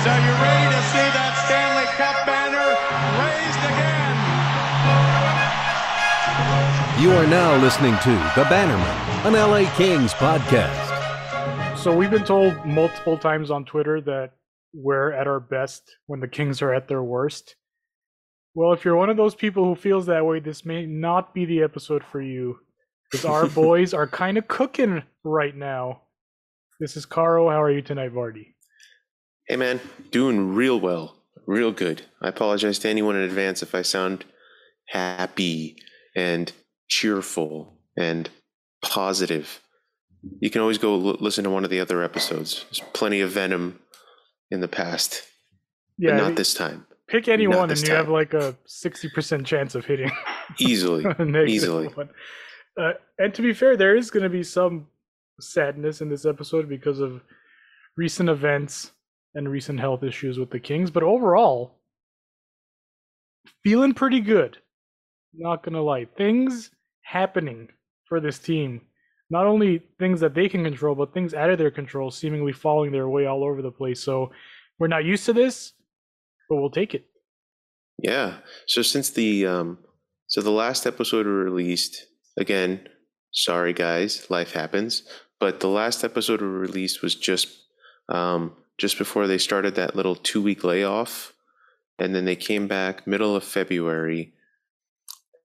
Kings, are you ready to see that Stanley Cup banner raised again? You are now listening to The Bannerman, an LA Kings podcast. So we've been told multiple times on Twitter that we're at our best when the Kings are at their worst. Well, if you're one of those people who feels that way, this may not be the episode for you. Because our boys are kind of cooking right now. This is Caro. How are you tonight, Vardy? Hey man, doing real well, real good. I apologize to anyone in advance if I sound happy and cheerful and positive. You can always go l- listen to one of the other episodes. There's plenty of venom in the past, Yeah, but not this time. pick any not one and you time. have like a 60% chance of hitting Easily, easily. one. Uh, and to be fair, there is going to be some sadness in this episode because of recent events and recent health issues with the Kings. But overall, feeling pretty good. Not to lie. Things happening for this team. Not only things that they can control, but things out of their control, seemingly falling their way all over the place. So we're not used to this, but we'll take it. Yeah. So since the um, so the last episode released again, sorry guys, life happens. But the last episode released was just um, just before they started that little two week layoff, and then they came back middle of February,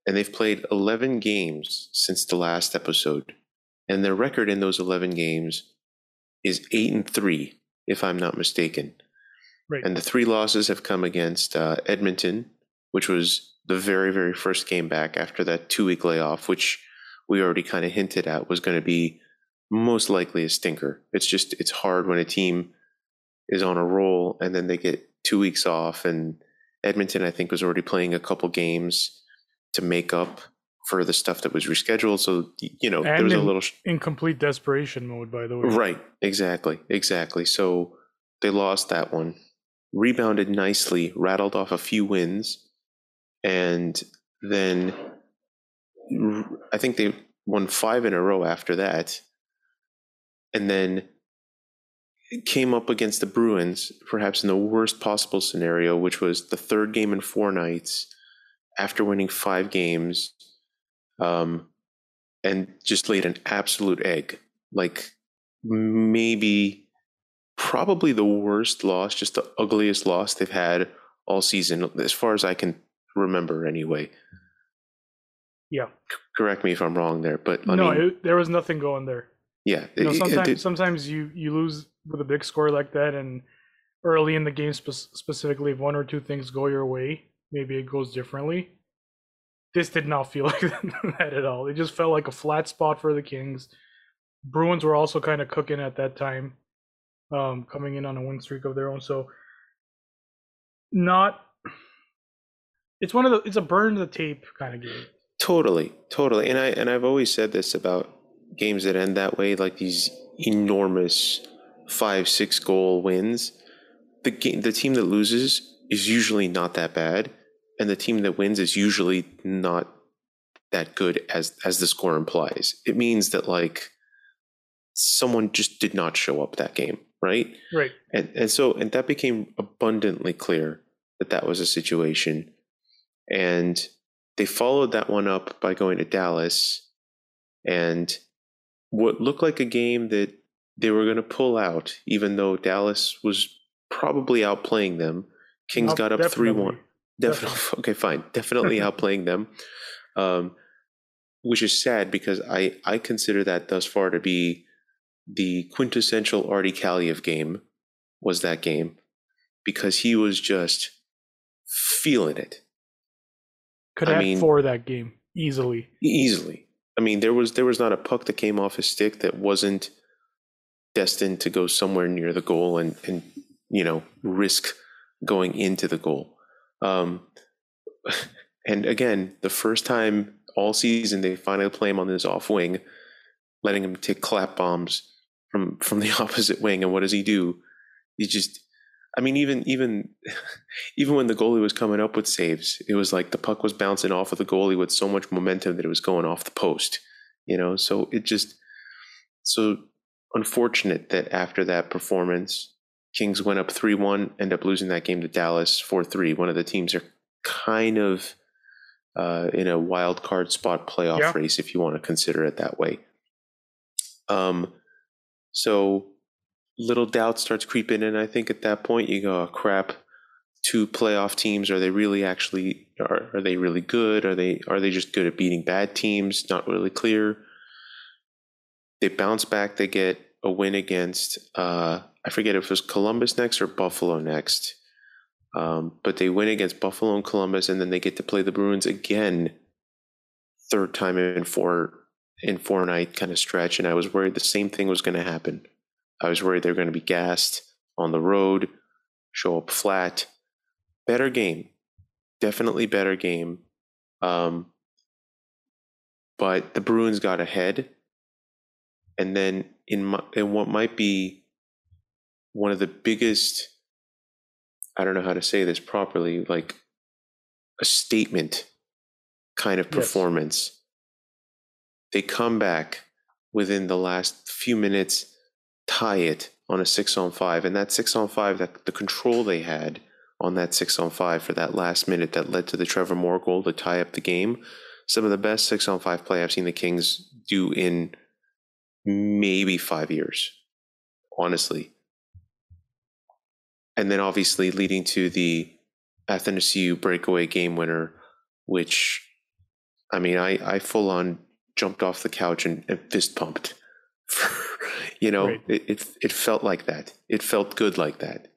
and they've played eleven games since the last episode, and their record in those eleven games is eight and three, if I'm not mistaken. Right. And the three losses have come against uh, Edmonton, which was the very, very first game back after that two week layoff, which we already kind of hinted at was going to be most likely a stinker. It's just, it's hard when a team is on a roll and then they get two weeks off. And Edmonton, I think, was already playing a couple games to make up for the stuff that was rescheduled. So, you know, there And was a little. sh- In complete desperation mode, by the way. Right, exactly, exactly. So they lost that one, rebounded nicely, rattled off a few wins, and then I think they won five in a row after that. And then came up against the Bruins, perhaps in the worst possible scenario, which was the third game in four nights after winning five games, um, and just laid an absolute egg. Like maybe, probably the worst loss, just the ugliest loss they've had all season, as far as I can remember, anyway. Yeah. Correct me if I'm wrong there, but I no, mean, it, there was nothing going there. Yeah, You know, it- it- sometimes it- sometimes you you lose with a big score like that, and early in the game spe- specifically, if one or two things go your way, maybe it goes differently. This did not feel like that at all. It just felt like a flat spot for the Kings. Bruins were also kind of cooking at that time, um, coming in on a win streak of their own. So, not. It's one of the. It's a burn the tape kind of game. Totally, totally. And I and I've always said this about games that end that way, like these enormous five, six goal wins. The game, the team that loses is usually not that bad, and the team that wins is usually not that good as as the score implies. It means that like someone just did not show up that game, right? Right. And and so and that became abundantly clear that that was a situation, and they followed that one up by going to Dallas, and what looked like a game that they were going to pull out, even though Dallas was probably outplaying them. Kings Not- got up three one. definitely. Definitely, okay, fine. Definitely outplaying them, um, which is sad because I I consider that thus far to be the quintessential Artie Kaliyev game. Was that game because he was just feeling it Could I have mean- four that game easily. easily. I mean, there was there was not a puck that came off his stick that wasn't destined to go somewhere near the goal and and you know risk going into the goal. Um, and again, the first time all season they finally play him on this off wing, letting him take clap bombs from from the opposite wing. And what does he do? He just I mean, even even even when the goalie was coming up with saves, it was like the puck was bouncing off of the goalie with so much momentum that it was going off the post. You know, so it just so unfortunate that after that performance, Kings went up 3 1, end up losing that game to Dallas 4 3. One of the teams are kind of uh, in a wild card spot playoff Yeah. race, if you want to consider it that way. Um, so little doubt starts creeping in. I think at that point you go, oh, crap. Two playoff teams. Are they really actually? Are, are they really good? Are they? Are they just good at beating bad teams? Not really clear. They bounce back. They get a win against. Uh, I forget if it was Columbus next or Buffalo next. Um, but they win against Buffalo and Columbus, and then they get to play the Bruins again, third time in four in four night kind of stretch. And I was worried the same thing was going to happen. I was worried they were going to be gassed on the road, show up flat. Better game, definitely better game. Um, but the Bruins got ahead, and then in my, in what might be one of the biggest I don't know how to say this properly, like a statement kind of Yes. performance. They come back within the last few minutes, tie it on a six on five, and that six on five, that the control they had on that six on five for that last minute that led to the Trevor Moore goal to tie up the game. Some of the best six on five play I've seen the Kings do in maybe five years, honestly and then obviously leading to the Athanasiou breakaway game winner, which I mean, I, I full on jumped off the couch and, and fist pumped. you know, Right. it, it it felt like that. It felt good like that.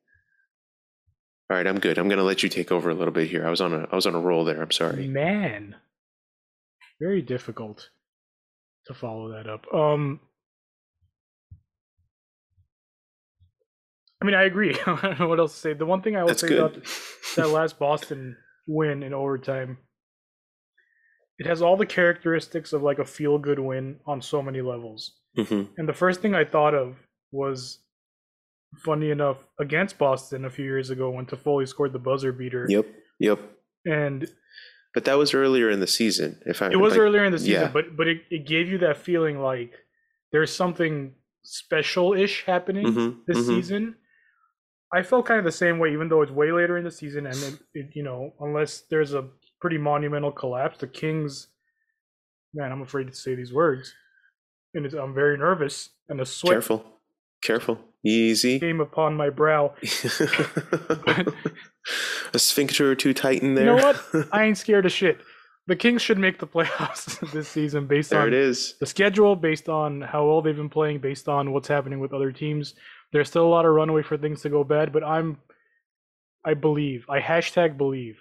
All right, I'm good. I'm gonna let you take over a little bit here. I was on a I was on a roll there. I'm sorry. Man, very difficult to follow that up. Um, I mean, I agree. I don't know what else to say. The one thing I will That's say good. about that last Boston win in overtime, it has all the characteristics of like a feel good win on so many levels. Hmm And the first thing I thought of was, funny enough, against Boston a few years ago when Toffoli scored the buzzer beater. Yep. Yep. And But that was earlier in the season. If I it was like, earlier in the season, yeah. but but it, it gave you that feeling like there's something special-ish happening Mhm, this mhm. season. I felt kind of the same way, even though it's way later in the season, and it, it, you know, unless there's a pretty monumental collapse, the Kings, man, I'm afraid to say these words, and it's, I'm very nervous, and the sweat Careful. Careful. Easy. came upon my brow. a sphincter or two tight in there. You know what? I ain't scared of shit. The Kings should make the playoffs this season based there on it is. the schedule, based on how well they've been playing, based on what's happening with other teams. There's still a lot of runway for things to go bad, but I'm, I believe, I hashtag believe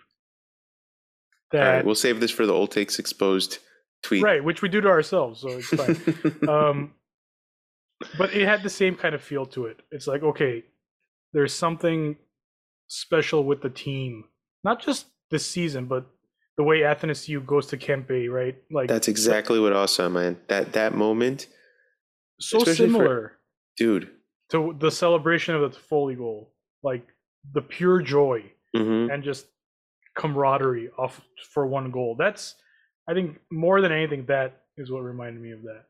All that right, we'll save this for the old takes exposed tweet. right, which we do to ourselves, so it's fine. um, but it had the same kind of feel to it. It's like okay, there's something special with the team, not just this season, but the way Athanasiou goes to Kempe, right? Like That's exactly what awesome, man. That that moment, so especially for- similar. dude. to the celebration of the Foley goal, like the pure joy hmm and just camaraderie off for one goal. That's, I think, more than anything, that is what reminded me of that.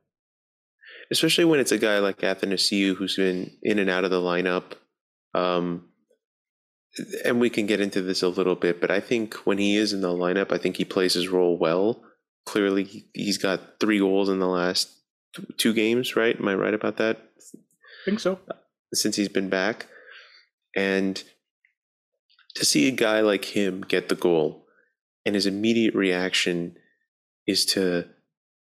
Especially when it's a guy like Athanasiou who's been in and out of the lineup. Um, and we can get into this a little bit, but I think when he is in the lineup, I think he plays his role well. Clearly, he- he's got three goals in the last two games, right? Am I right about that? I think so. since he's been back. And to see a guy like him get the goal and his immediate reaction is to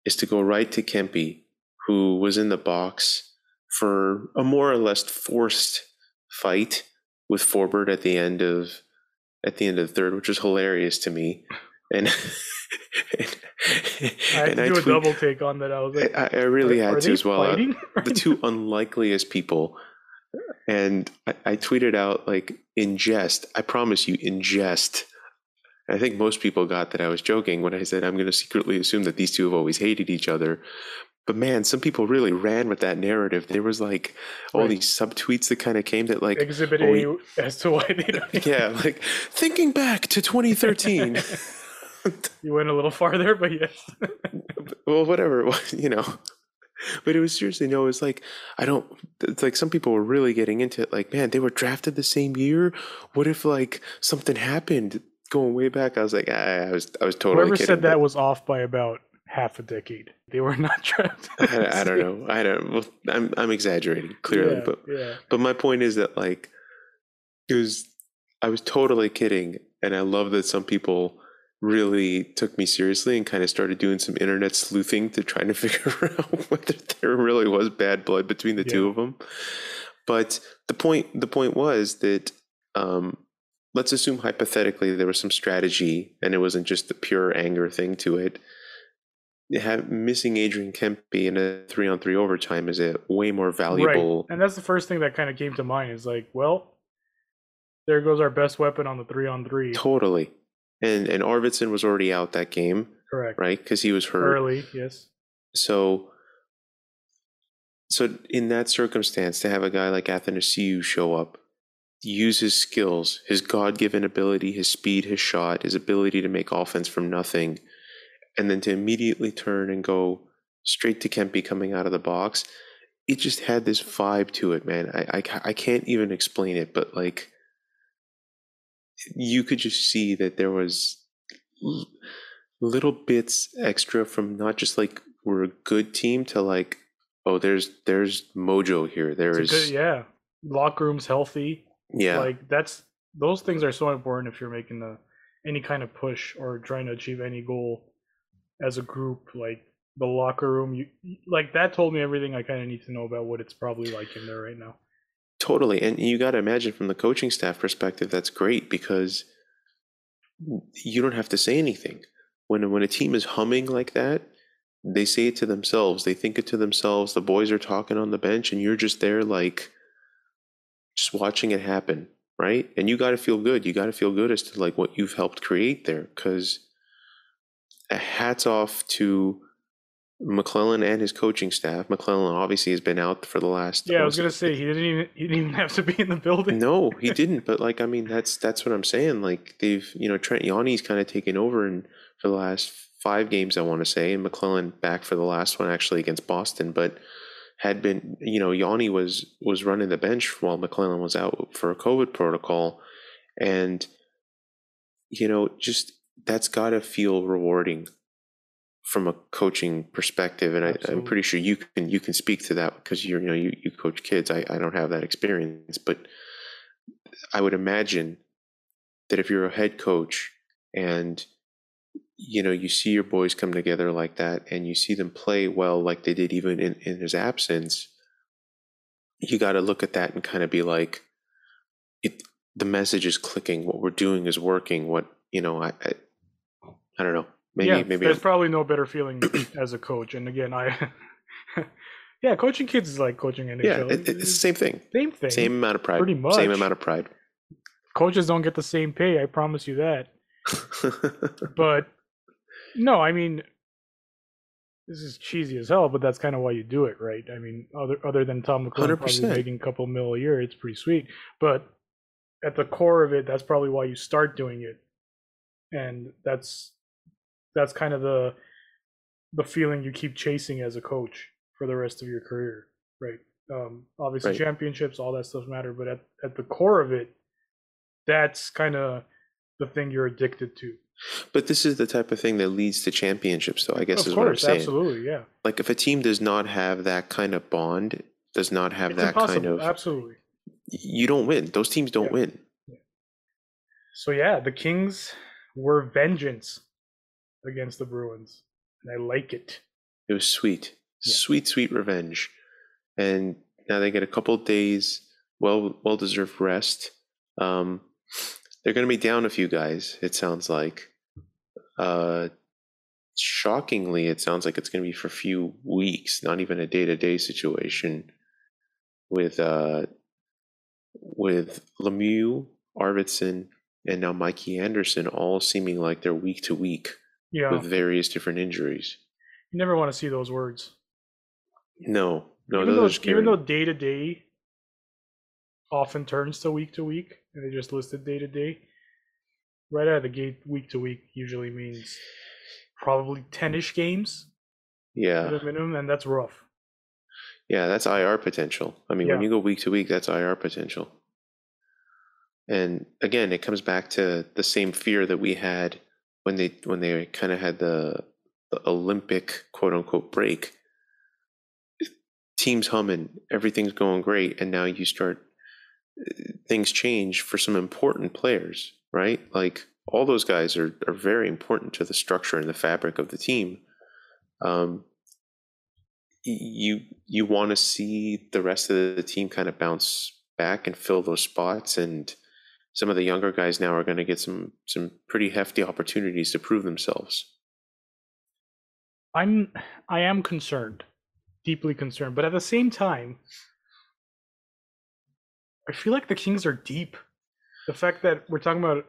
is to go right to Kempe, who was in the box for a more or less forced fight with Forbort at the end of at the end of the third, which was hilarious to me. And and, I had and to I do a double take on that. I was like, I, I really are, had are to as well. The two unlikeliest people. And I, I tweeted out like in jest, I promise you, in jest. I think most people got that I was joking when I said I'm going to secretly assume that these two have always hated each other. But man, some people really ran with that narrative. There was like all Right. these subtweets that kind of came that like, Exhibit oh, A as to why they don't. yeah, like thinking back to 2013. You went a little farther, but yes. well, whatever, you know. but it was seriously no. It was like I don't. It's like some people were really getting into it. Like, man, they were drafted the same year. What if like something happened going way back? I was like, ah, I was, I was totally. Whoever kidding, said that was off by about half a decade. They were not drafted. I, I don't know. I don't. Well, I'm, I'm exaggerating clearly, Yeah, but yeah. But my point is that like it was I was totally kidding and I love that some people really took me seriously and kind of started doing some internet sleuthing to try to figure out whether there really was bad blood between the two of them. But the point the point was that um let's assume hypothetically there was some strategy and it wasn't just the pure anger thing to it. Have, missing Adrian Kempe in a three on three overtime is a way more valuable Right. And that's the first thing that kind of came to mind is like, well, there goes our best weapon on the three on three. Totally. And and Arvidsson was already out that game, Correct. right? Because he was hurt. Early, yes. So so in that circumstance, to have a guy like Athanasiou show up, use his skills, his God-given ability, his speed, his shot, his ability to make offense from nothing, and then to immediately turn and go straight to Kempe coming out of the box, it just had this vibe to it, man. I, I, I can't even explain it, but like you could just see that there was little bits extra from not just like we're a good team to like oh there's there's mojo here there It's is good, yeah. Locker room's healthy. Yeah Like that's those things are so important if you're making the any kind of push or trying to achieve any goal as a group. Like the locker room, you like that told me everything I kind of need to know about what it's probably like in there right now. Totally. And you got to imagine from the coaching staff perspective, that's great because you don't have to say anything. When, when a team is humming like that, they say it to themselves. They think it to themselves. The boys are talking on the bench, and you're just there, like, just watching it happen, right? And you got to feel good. You got to feel good as to like what you've helped create there. Because hats off to McLellan and his coaching staff. McLellan obviously has been out for the last. Yeah, I was gonna say he didn't even he didn't even have to be in the building. no, he didn't. But like, I mean, that's that's what I'm saying. Like they've, you know, Trent Yawney's kind of taken over and for the last five games, I want to say, and McLellan back for the last one actually against Boston, but had been, you know, Yawney was was running the bench while McLellan was out for a COVID protocol, and you know, just that's got to feel rewarding from a coaching perspective. And I, I'm pretty sure you can you can speak to that because you're you know you, you coach kids. I, I don't have that experience. But I would imagine that if you're a head coach and you know you see your boys come together like that and you see them play well like they did even in, in his absence you got to look at that and kind of be like it the message is clicking what we're doing is working what you know I I, I don't know maybe yeah, maybe there's I'm- probably no better feeling as a coach. And again, I yeah, coaching kids is like coaching NHL. yeah it, it's the same thing same thing. same amount of pride Pretty much. same amount of pride Coaches don't get the same pay. I promise you that. But no, I mean, this is cheesy as hell, but that's kind of why you do it, right? I mean, other other than Todd McLellan probably 100%. making a couple mil a year, it's pretty sweet. But at the core of it, that's probably why you start doing it, and that's that's kind of the the feeling you keep chasing as a coach for the rest of your career, right? Um, obviously, Right. championships, all that stuff matter, but at at the core of it, that's kind of the thing you're addicted to. But this is the type of thing that leads to championships though i guess of is course, what i'm saying absolutely, yeah. like if a team does not have that kind of bond does not have It's that kind of absolutely. you don't win those teams don't Yeah. win So yeah, the Kings were vengeance against the Bruins, and I like it. It was sweet, Yeah. sweet, sweet revenge. And now they get a couple days, well, well deserved rest. Um, they're going to be down a few guys. It sounds like. Uh, shockingly, it sounds like it's going to be for a few weeks, not even a day to day situation. With uh, with Lemieux, Arvidsson, and now Mikey Anderson, all seeming like they're week to week Yeah, with various different injuries. you never want to see those words. No, no, even those though even though day to day often turns to week to week, and they just listed day to day. Right out of the gate, week to week usually means probably ten-ish games yeah, at a minimum, and that's rough. Yeah, that's IR potential. I mean, when you go week to week, that's IR potential. And again, it comes back to the same fear that we had when they when they kind of had the, the Olympic quote unquote break. Teams humming, everything's going great, and now you start uh, things change for some important players, right? Like all those guys are are very important to the structure and the fabric of the team. Um, you you want to see the rest of the team kind of bounce back and fill those spots and some of the younger guys now are going to get some some pretty hefty opportunities to prove themselves I'm I am concerned, deeply concerned, but at the same time, I feel like the Kings are deep. The fact that we're talking about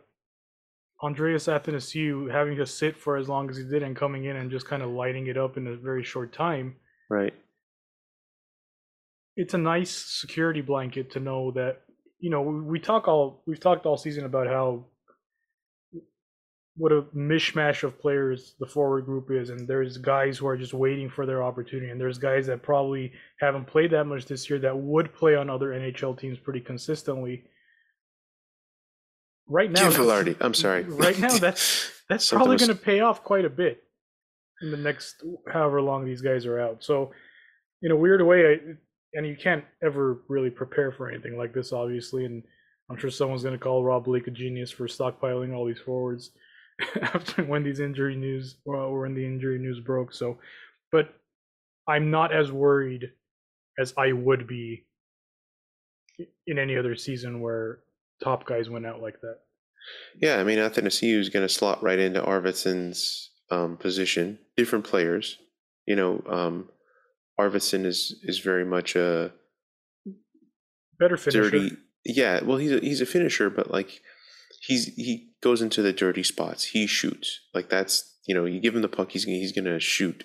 Andreas Athanasiou having to sit for as long as he did and coming in and just kind of lighting it up in a very short time, right. It's a nice security blanket to know that you know we, we talk all we've talked all season about how what a mishmash of players the forward group is and there's guys who are just waiting for their opportunity and there's guys that probably haven't played that much this year that would play on other NHL teams pretty consistently right now Jim Vilardi, I'm sorry. right now that's that's probably was- going to pay off quite a bit in the next however long these guys are out so in a weird way I, and you can't ever really prepare for anything like this obviously and i'm sure someone's going to call rob blake a genius for stockpiling all these forwards after when these injury news or when the injury news broke so but i'm not as worried as i would be in any other season where top guys went out like that. Yeah i mean athanasiou is going to slot right into arvidsson's um, position. Different players you know um, arvidsson is is very much a better finisher. dirty yeah well he's a, he's a finisher but like he's he goes into the dirty spots. He shoots. Like that's you know you give him the puck he's he's going to shoot.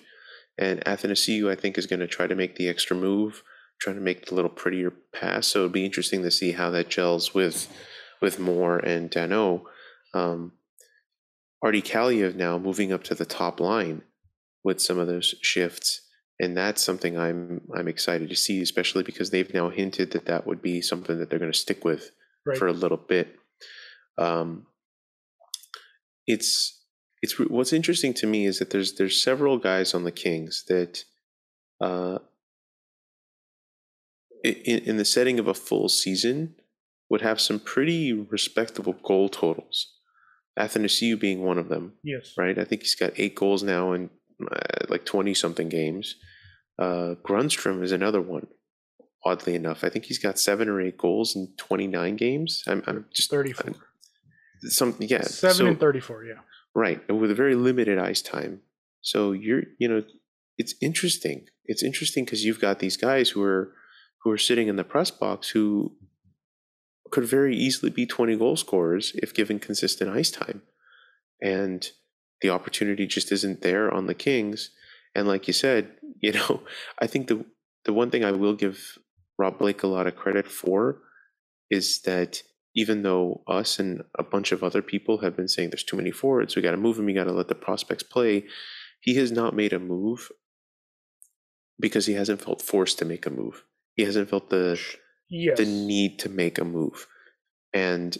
And Athanasiou I think is going to try to make the extra move trying to make the little prettier pass. So it'd be interesting to see how that gels with with Moore and Danault. Um Artie Kaliyev now moving up to the top line with some of those shifts and that's something I'm I'm excited to see, especially because they've now hinted that that would be something that they're going to stick with right. for a little bit. Um, it's it's what's interesting to me is that there's there's several guys on the Kings that, uh, in, in the setting of a full season, would have some pretty respectable goal totals. Athanasiou being one of them yes right? I think he's got eight goals now in uh, like 20 something games. Uh, Grundström is another one, oddly enough. I think he's got seven or eight goals in 29 games. I'm, I'm just 34 some, yeah. 7 so- and 34 yeah Right, and with a very limited ice time. So you're, you know, it's interesting. It's interesting because you've got these guys who are who are sitting in the press box who could very easily be 20 goal scorers if given consistent ice time. And the opportunity just isn't there on the Kings. And like you said, you know, I think the the one thing I will give Rob Blake a lot of credit for is that even though us and a bunch of other people have been saying there's too many forwards, we got to move them, you got to let the prospects play, he has not made a move because he hasn't felt forced to make a move. He hasn't felt the yes the need to make a move. And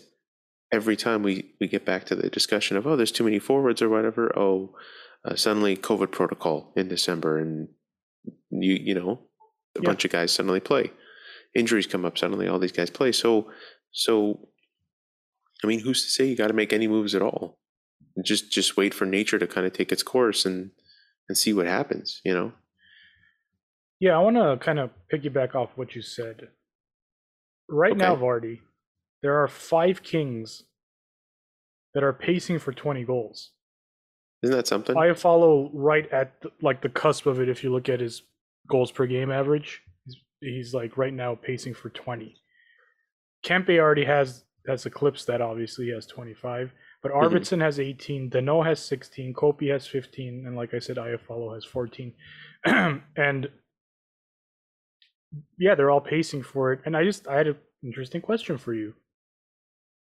every time we, we get back to the discussion of, oh, there's too many forwards or whatever, oh, uh, suddenly COVID protocol in December and you, you know, a Yeah. bunch of guys suddenly play. Injuries come up, suddenly all these guys play. So, so, I mean, who's to say you got to make any moves at all? Just, just wait for nature to kind of take its course and, and see what happens, you know? Yeah, I want to kind of piggyback off what you said. Right now, Okay. Vardy, there are five Kings that are pacing for 20 goals. Isn't that something? I follow right at the, like the cusp of it. If you look at his goals per game average, he's, he's like right now pacing for 20. Kempe already has has eclipsed that. Obviously, he has 25. But Mhm. Arvidsson has 18. Danault has 16. Kopi has 15, and like I said, Iafallo has 14. and yeah, they're all pacing for it. And I just I had an interesting question for you.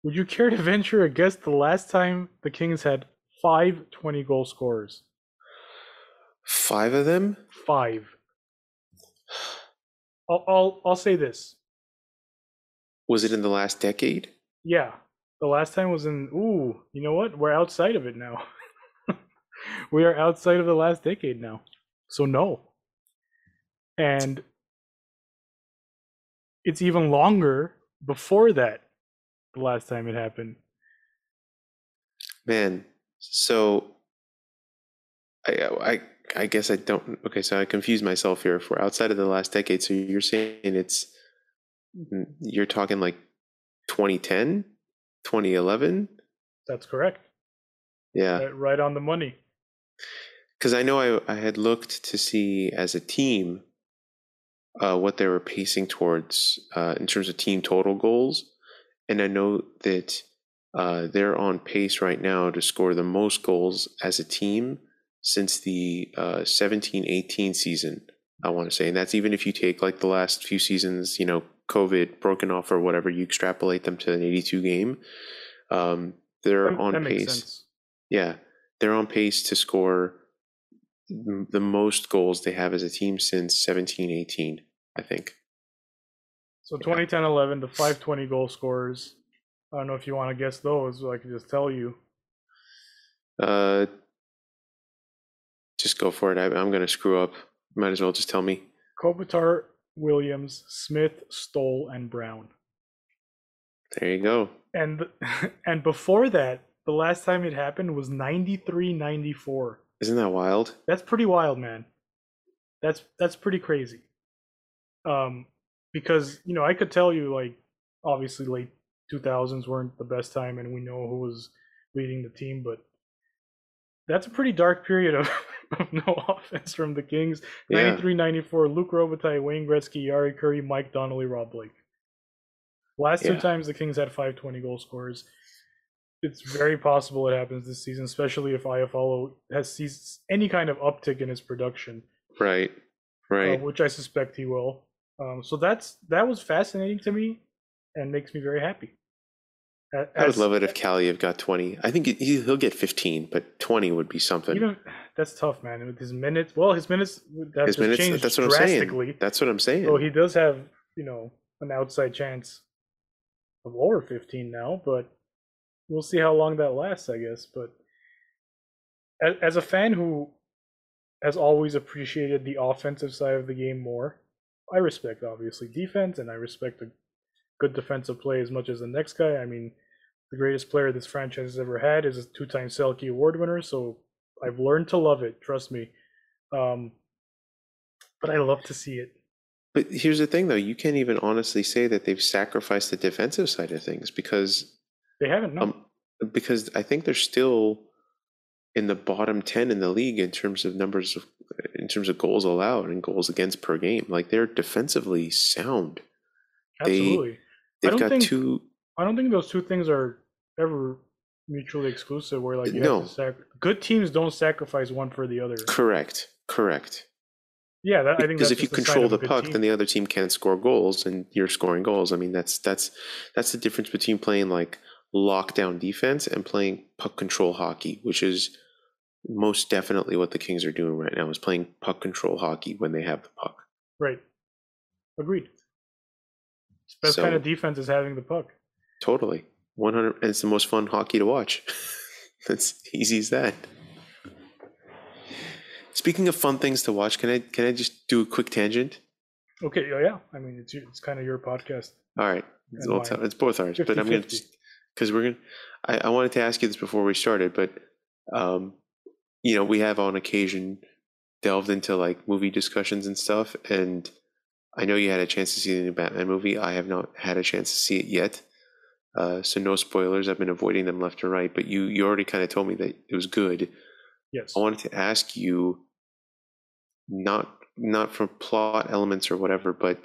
Would you care to venture a guess the last time the Kings had five 20 goal scorers? Five of them? Five. I'll, I'll I'll say this. Was it in the last decade? Yeah, the last time was in. Ooh, you know what? We're outside of it now. we are outside of the last decade now, so no. And it's even longer before that. The last time it happened. Man, so I I I guess I don't. Okay, so I confused myself here. If we're outside of the last decade, so you're saying it's mm, you're talking like 2010, 2011. That's correct. Yeah, Right, right on the money. because I know I I had looked to see as a team uh, what they were pacing towards uh, in terms of team total goals, and I know that uh, they're on pace right now to score the most goals as a team since the uh, 17-18 season. I want to say, and that's even if you take like the last few seasons, you know, COVID broken off or whatever, you extrapolate them to an 82 game. Um, they're That- on that pace. Yeah, they're on pace to score the most goals they have as a team since 17 18, I think. So 2010 11, the 520 goal scorers. I don't know if you want to guess those, I could just tell you. Uh, just go for it. I, I'm going to screw up. Might as well just tell me. Kopitar, Williams, Smyth, Stoll, and Brown. There you go. And and before that, the last time it happened was 93 94. Isn't that wild? That's pretty wild, man. That's that's pretty crazy. Um because, you know, I could tell you like obviously late 2000s weren't the best time and we know who was leading the team, but that's a pretty dark period of, of no offense from the Kings. Yeah. 93 94, Luc Robitaille, Wayne Gretzky, Jari Kurri, Mike Donnelly, Rob Blake. Last two times the Kings had 520 goal scorers. It's very possible it happens this season, especially if Iafallo has sees any kind of uptick in his production, Right. uh, Right. which I suspect he will. Um, so that's that was fascinating to me, and makes me very happy. I would love it if Kaliyev got 20. I think he, he'll get 15, but 20 would be something. That's tough, man. With his minutes, well, his minutes that His minutes, changed that's what I'm saying. drastically. That's what I'm saying. So he does have, you know, an outside chance of over 15 now, but we'll see how long that lasts, I guess. But as, as a fan who has always appreciated the offensive side of the game more, I respect obviously defense and I respect a good defensive play as much as the next guy. I mean, the greatest player this franchise has ever had is a two-time Selke Award winner, so I've learned to love it. Trust me. Um, but I love to see it. But here's the thing, though. You can't even honestly say that they've sacrificed the defensive side of things because They haven't. No. um, because I think they're still in the bottom 10 in the league in terms of numbers of in terms of goals allowed and goals against per game. Like they're defensively sound. Absolutely. They've don't got think- two I don't think those two things are ever mutually exclusive. Where like you No. have to sac- good teams don't sacrifice one for the other. correct. Correct. Yeah, that, I think because if you just a sign control the puck, team. then the other team can't score goals, and you're scoring goals. I mean, that's that's that's the difference between playing like lockdown defense and playing puck control hockey, which is most definitely what the Kings are doing right now. Is playing puck control hockey when they have the puck. right. Agreed. Best kind of defense is having the puck. Totally, one hundred. And it's the most fun hockey to watch. that's easy as that. Speaking of fun things to watch, can I can I just do a quick tangent? Okay, yeah, yeah. I mean, it's it's kind of your podcast. All right, it's, it's, it's both ours, but I'm gonna 50-50. Because we're gonna. I, I wanted to ask you this before we started, but um, you know, we have on occasion delved into like movie discussions and stuff, and I know you had a chance to see the new Batman movie. I have not had a chance to see it yet, uh, so no spoilers. I've been avoiding them left and right, but you you already kind of told me that it was good. Yes. I wanted to ask you, not not from plot elements or whatever, but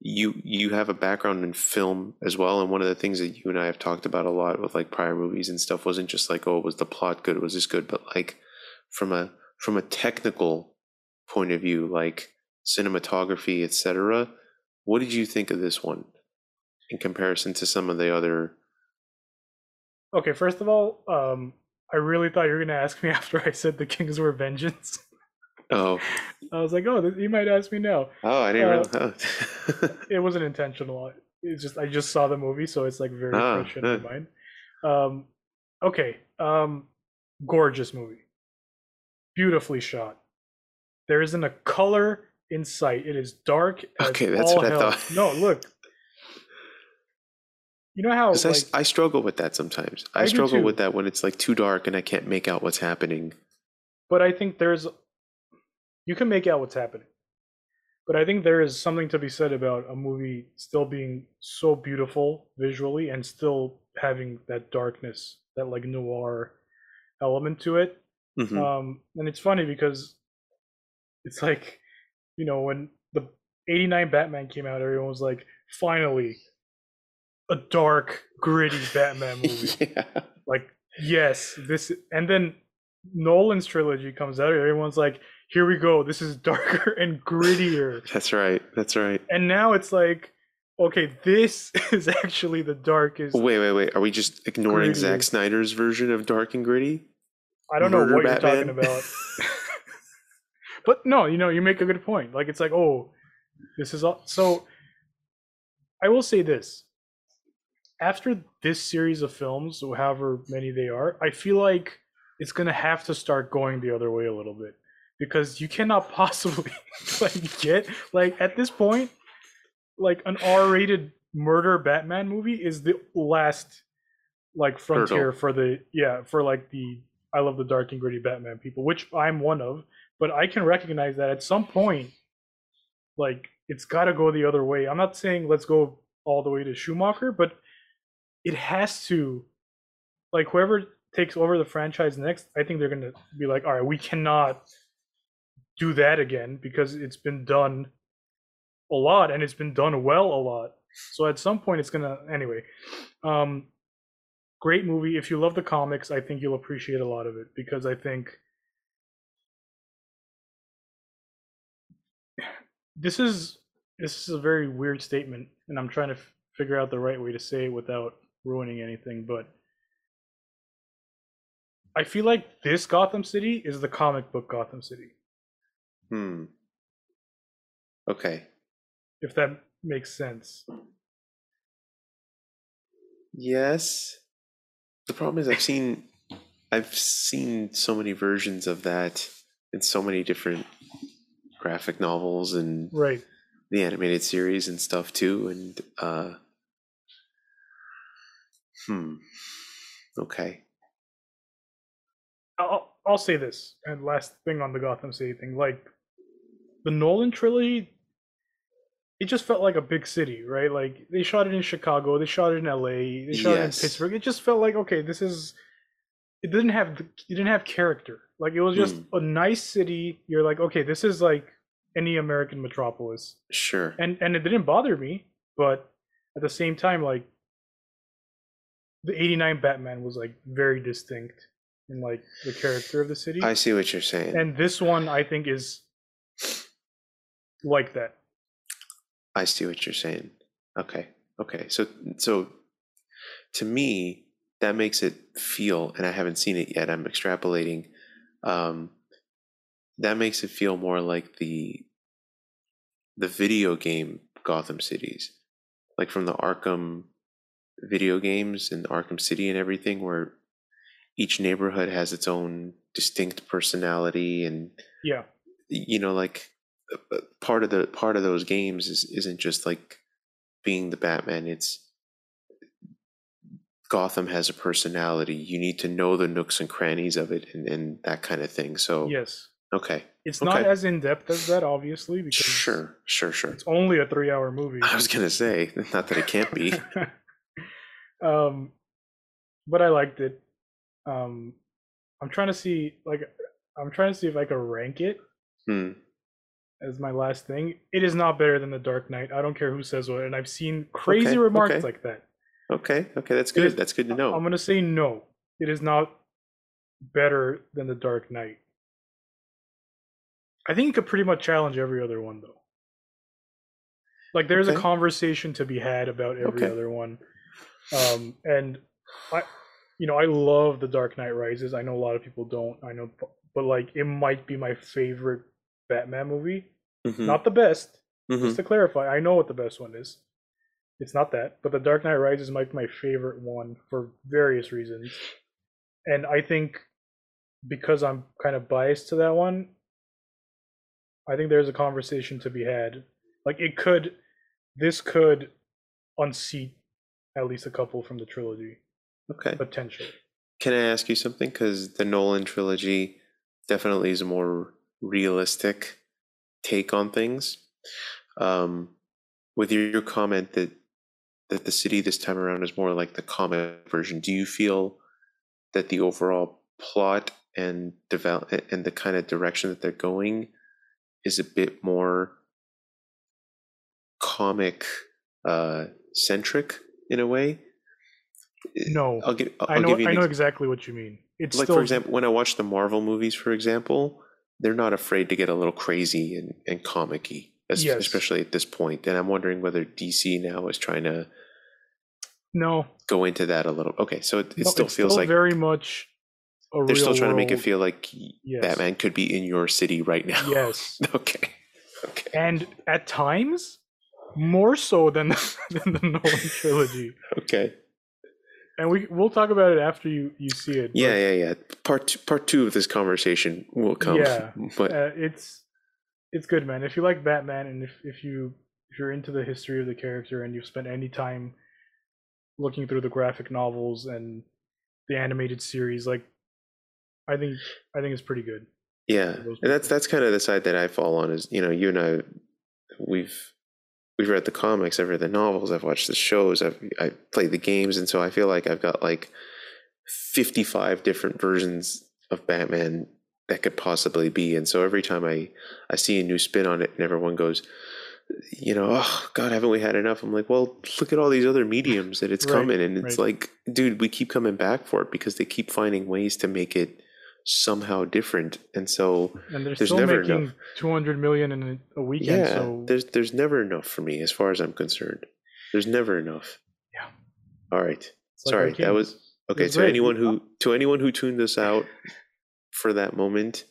you you have a background in film as well, and one of the things that you and I have talked about a lot with like prior movies and stuff wasn't just like oh was the plot good, was this good, but like from a from a technical point of view, like cinematography, etc. What did you think of this one in comparison to some of the other? Okay, first of all, um, I really thought you were gonna ask me after I said the Kings were vengeance. Oh, I was like, oh, you might ask me now. oh, I didn't Uh, realize. Oh. It wasn't intentional. It's just I just saw the movie, so it's like very Ah, fresh in my mind. Um, okay, um, gorgeous movie, beautifully shot. There isn't a color in sight. It is dark. as Okay, that's what I thought. No, look. You know how I, like, s- I struggle with that sometimes. I, I struggle with that when it's like too dark and I can't make out what's happening. but I think there's you can make out what's happening. But I think there is something to be said about a movie still being so beautiful visually and still having that darkness, that like noir element to it. Mhm. Um, and it's funny because it's like, you know, when the 89 Batman came out, everyone was like, finally, a dark, gritty Batman movie yeah. like yes this and then nolan's trilogy comes out everyone's like here we go this is darker and grittier That's right. That's right. and now it's like okay this is actually the darkest Wait, wait, wait. Are we just ignoring Gritty. Zack Snyder's version of Dark and Gritty? i don't know what Batman? you're talking about but no you know you make a good point like it's like oh this is all so i will say this after this series of films however many they are i feel like it's going to have to start going the other way a little bit because you cannot possibly like get like at this point like an r-rated murder batman movie is the last like frontier Hurdle. for the yeah for like the i love the dark and gritty batman people which i'm one of but i can recognize that at some point like it's got to go the other way i'm not saying let's go all the way to schumacher but it has to like whoever takes over the franchise next i think they're going to be like all right we cannot do that again because it's been done a lot and it's been done well a lot. So at some point it's to anyway um great movie. If you love the comics i think you'll appreciate a lot of it because i think this is this is a very weird statement and i'm trying to f- figure out the right way to say it without ruining anything but i feel like this gotham city is the comic book gotham city Hmm. Okay. if that makes sense Yes. The problem is I've seen I've seen so many versions of that in so many different graphic novels and right the animated series and stuff too and uh hmm okay I'll, I'll say this and last thing on the gotham city thing like the nolan trilogy it just felt like a big city right? Like they shot it in chicago they shot it in la they shot it in pittsburgh. It just felt like okay this is it didn't have it didn't have character. Like it was just Mm. a nice city. You're like okay this is like any american metropolis. Sure. And and it didn't bother me but at the same time like the 89 batman was like very distinct in like the character of the city. I see what you're saying. And this one i think is like that I see what you're saying. Okay. Okay. So so to me, that makes it feel, and I haven't seen it yet. I'm extrapolating. Um, that makes it feel more like the the video game Gotham cities, like from the Arkham video games and Arkham City and everything, where each neighborhood has its own distinct personality and yeah you know like part of the part of those games is isn't just like being the batman. It's gotham has a personality. You need to know the nooks and crannies of it and, and that kind of thing. So yes. okay. It's not as in-depth as that obviously because sure sure sure. it's only a three-hour movie. I was gonna say not that it can't be. Um but i liked it. Um i'm trying to see like i'm trying to see if i can rank it. Hmm. As my last thing. It is not better than the dark knight. I don't care who says what and i've seen crazy Okay, remarks okay. like that. Okay okay that's It is- good that's good to know. I'm gonna say no. It is not better than the dark knight. I think it could pretty much challenge every other one though. Like there's a conversation to be had about every Okay. other one. Um and i you know i love the dark knight rises. I know a lot of people don't i know but like it might be my favorite Batman movie. Mhm, Not the best. mhm. Just to clarify, I know what the best one is. It's not that, but The Dark Knight Rises might be my favorite one for various reasons. And I think because I'm kind of biased to that one, I think there's a conversation to be had. Like it could this could unseat at least a couple from the trilogy, Okay. potentially. Can I ask you something? Because the Nolan trilogy definitely is more realistic take on things. Um, with your, comment that that the city this time around is more like the comic version, do you feel that the overall plot and develop and the kind of direction that they're going is a bit more comic uh, centric in a way? No. I'll give. I'll I know give you I know ex- exactly what you mean. It's like still for example when i watch the marvel movies for example they're not afraid to get a little crazy and, and comic-y es- Yes. especially at this point. and i'm wondering whether dc now is trying to no, go into that a little okay so it, it no, still feels like very much a they're still trying to make it feel like Yes. batman could be in your city right now Yes. okay okay and at times more so than than the Nolan trilogy. okay And we we'll talk about it after you you see it. yeah yeah yeah part two, part two of this conversation will come Yeah. but uh, it's it's good, man. If you like Batman and if if you if you're into the history of the character and you've spent any time looking through the graphic novels and the animated series, like I think I think it's pretty good. Yeah, and that's that's kind of the side that I fall on. Is you know, you and I, we've we've read the comics, I've read the novels, I've watched the shows, I've I played the games, and so I feel like I've got like fifty five different versions of Batman that could possibly be. And so every time I I see a new spin on it, and everyone goes, you know, oh God, haven't we had enough? I'm like, well, look at all these other mediums that it's Right, coming, and it's right. like, dude, we keep coming back for it because they keep finding ways to make it somehow different, and so And they're There's still never making enough. 200 million in a, weekend. yeah, so there's there's never enough for me as far as I'm concerned. There's never enough. Yeah. All right. it's like Sorry, that was okay. To anyone who to anyone who tuned us out for that moment,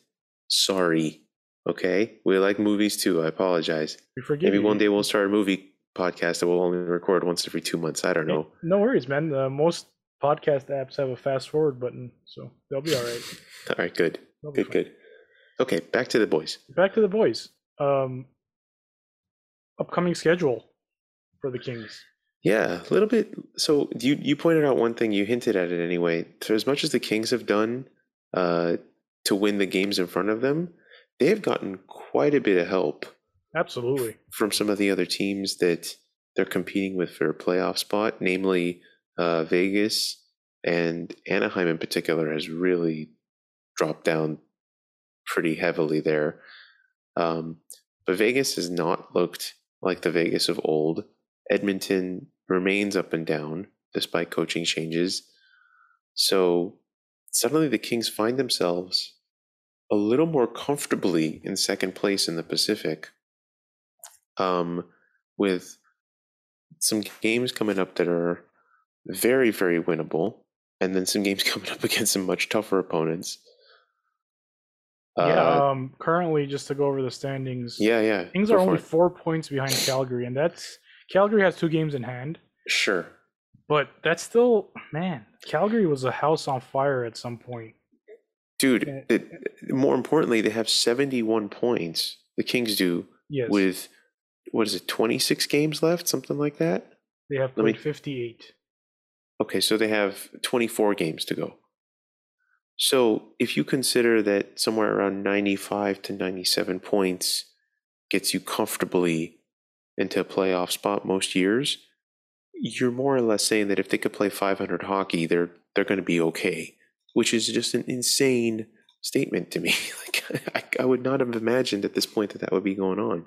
sorry. Okay, we like movies too. I apologize. we forgive Maybe you. one day we'll start a movie podcast that we'll only record once every two months. I don't know. No worries, man. Uh, most podcast apps have a fast forward button, so they'll be all right. All right, good, good, fine. good. Okay, back to the boys. Back to the boys. Um, upcoming schedule for the Kings. Yeah, a little bit. So you you pointed out one thing. You hinted at it anyway. For as much as the Kings have done uh, to win the games in front of them, they have gotten quite a bit of help Absolutely. from some of the other teams that they're competing with for a playoff spot, namely uh, Vegas and Anaheim in particular has really dropped down pretty heavily there. Um, but Vegas has not looked like the Vegas of old. Edmonton remains up and down despite coaching changes. So suddenly the Kings find themselves a little more comfortably in second place in the Pacific um, with some games coming up that are very, very winnable, and then some games coming up against some much tougher opponents. yeah. Uh, Um. Currently, just to go over the standings, yeah, yeah. Kings are only it. four points behind Calgary, and that's Calgary has two games in hand. Sure. But that's still, man. Calgary was a house on fire at some point. Dude, Yeah. it, more importantly, they have 71 points. The Kings do Yes. with, what is it, 26 games left? Something like that? they have let me- played 58. Okay, so they have 24 games to go. So if you consider that somewhere around 95 to 97 points gets you comfortably into a playoff spot most years, you're more or less saying that if they could play 500 hockey, they're they're going to be okay, which is just an insane statement to me. like I, I would not have imagined at this point that that would be going on.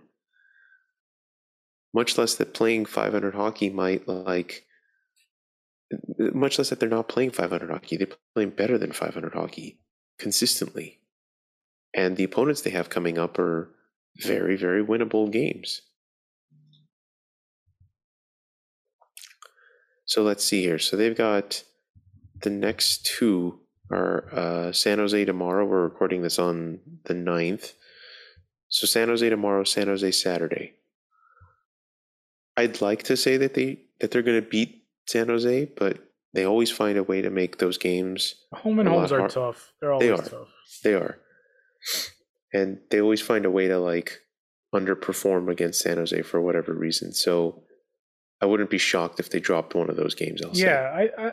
Much less that playing 500 hockey might like much less that they're not playing 500 hockey. They're playing better than 500 hockey consistently. And the opponents they have coming up are very, very winnable games. So let's see here. So they've got the next two are uh, San Jose tomorrow. We're recording this on the 9th. So San Jose tomorrow, San Jose Saturday. I'd like to say that they that they're going to beat San Jose, but they always find a way to make those games. Home and homes are hard- tough. They're always They are. tough. They are, and they always find a way to like underperform against San Jose for whatever reason. So I wouldn't be shocked if they dropped one of those games. I'll. Yeah, I, I,